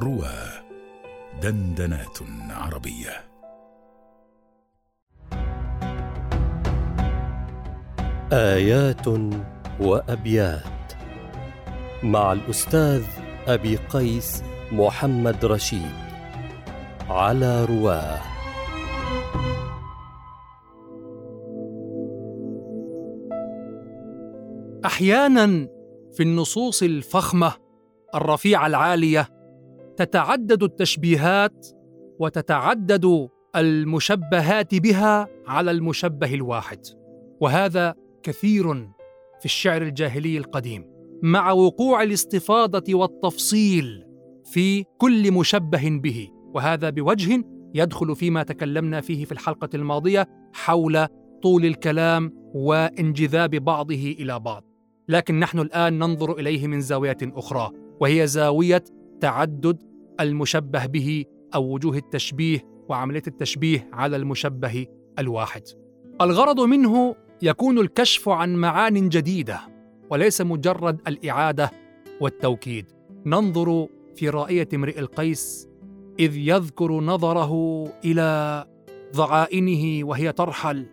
روى دندنات عربية. آيات وأبيات مع الأستاذ أبي قيس محمد رشيد على رواه. أحيانا في النصوص الفخمة الرفيعة العالية تتعدد التشبيهات وتتعدد المشبهات بها على المشبه الواحد. وهذا كثير في الشعر الجاهلي القديم. مع وقوع الاستفاضة والتفصيل في كل مشبه به. وهذا بوجه يدخل فيما تكلمنا فيه في الحلقة الماضية حول طول الكلام وانجذاب بعضه إلى بعض. لكن نحن الآن ننظر إليه من زاوية أخرى وهي زاوية تعدد المشبه به أو وجوه التشبيه وعملية التشبيه على المشبه الواحد. الغرض منه يكون الكشف عن معان جديدة وليس مجرد الإعادة والتوكيد. ننظر في رائيه امرئ القيس إذ يذكر نظره إلى ضعائنه وهي ترحل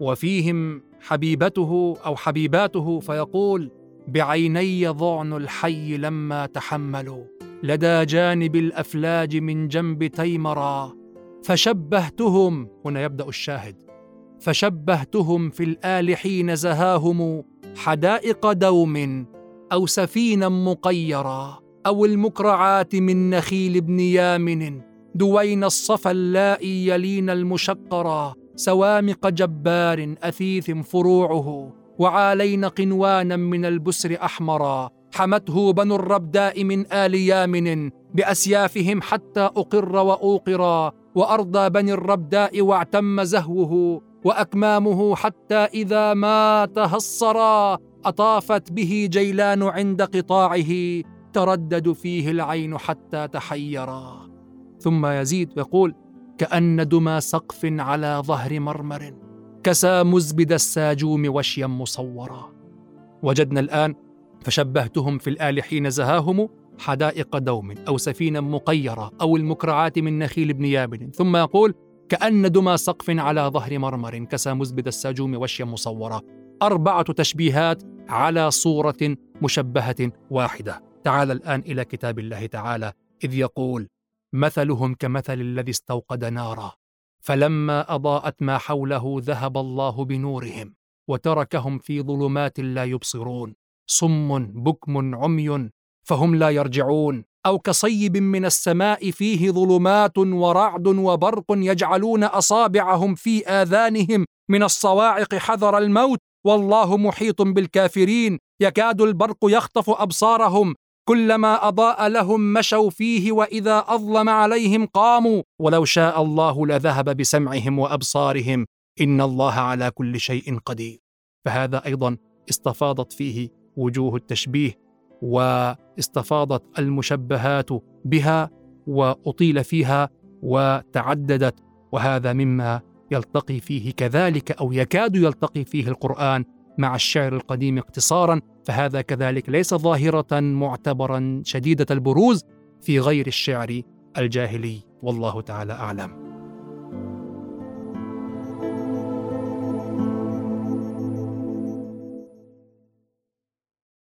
وفيهم حبيبته أو حبيباته فيقول بعيني ضعن الحي لما تحملوا. لدى جانب الأفلاج من جنب تيمرا فشبهتهم هنا يبدأ الشاهد فشبهتهم في الآل حين زهاهم حدائق دوم أو سفينا مقيرا أو المكرعات من نخيل بن يامن دوين الصفا اللائي يلين المشقرا سوامق جبار أثيث فروعه وعالين قنوانا من البسر أحمرا. حمته بنو الربداء من آل يامن بأسيافهم حتى أقر واوقرا وأرضى بني الربداء واعتم زهوه وأكمامه حتى إذا ما تهصرا أطافت به جيلان عند قطاعه تردد فيه العين حتى تحيرا. ثم يزيد يقول كأن دمى سقف على ظهر مرمر كسى مزبد الساجوم وشيا مصورا. وجدنا الآن فشبهتهم في الآل حين زهاهم حدائق دوم أو سفينة مقيرة أو المكرعات من نخيل بن يابن. ثم يقول كأن دمى سقف على ظهر مرمر كسى مزبد الساجوم وشيا مصورا أربعة تشبيهات على صورة مشبهة واحدة. تعال الآن إلى كتاب الله تعالى إذ يقول مثلهم كمثل الذي استوقد نارا فلما أضاءت ما حوله ذهب الله بنورهم وتركهم في ظلمات لا يبصرون. صم بكم عمي فهم لا يرجعون. أو كصيب من السماء فيه ظلمات ورعد وبرق يجعلون أصابعهم في آذانهم من الصواعق حذر الموت. والله محيط بالكافرين. يكاد البرق يخطف أبصارهم. كلما أضاء لهم مشوا فيه وإذا أظلم عليهم قاموا. ولو شاء الله لذهب بسمعهم وأبصارهم. إن الله على كل شيء قدير. فهذا أيضا استفاضت فيه وجوه التشبيه واستفاضت المشبهات بها وأطيل فيها وتعددت وهذا مما يلتقي فيه كذلك أو يكاد يلتقي فيه القرآن مع الشعر القديم اقتصارا فهذا كذلك ليس ظاهرة معتبرا شديدة البروز في غير الشعر الجاهلي والله تعالى أعلم.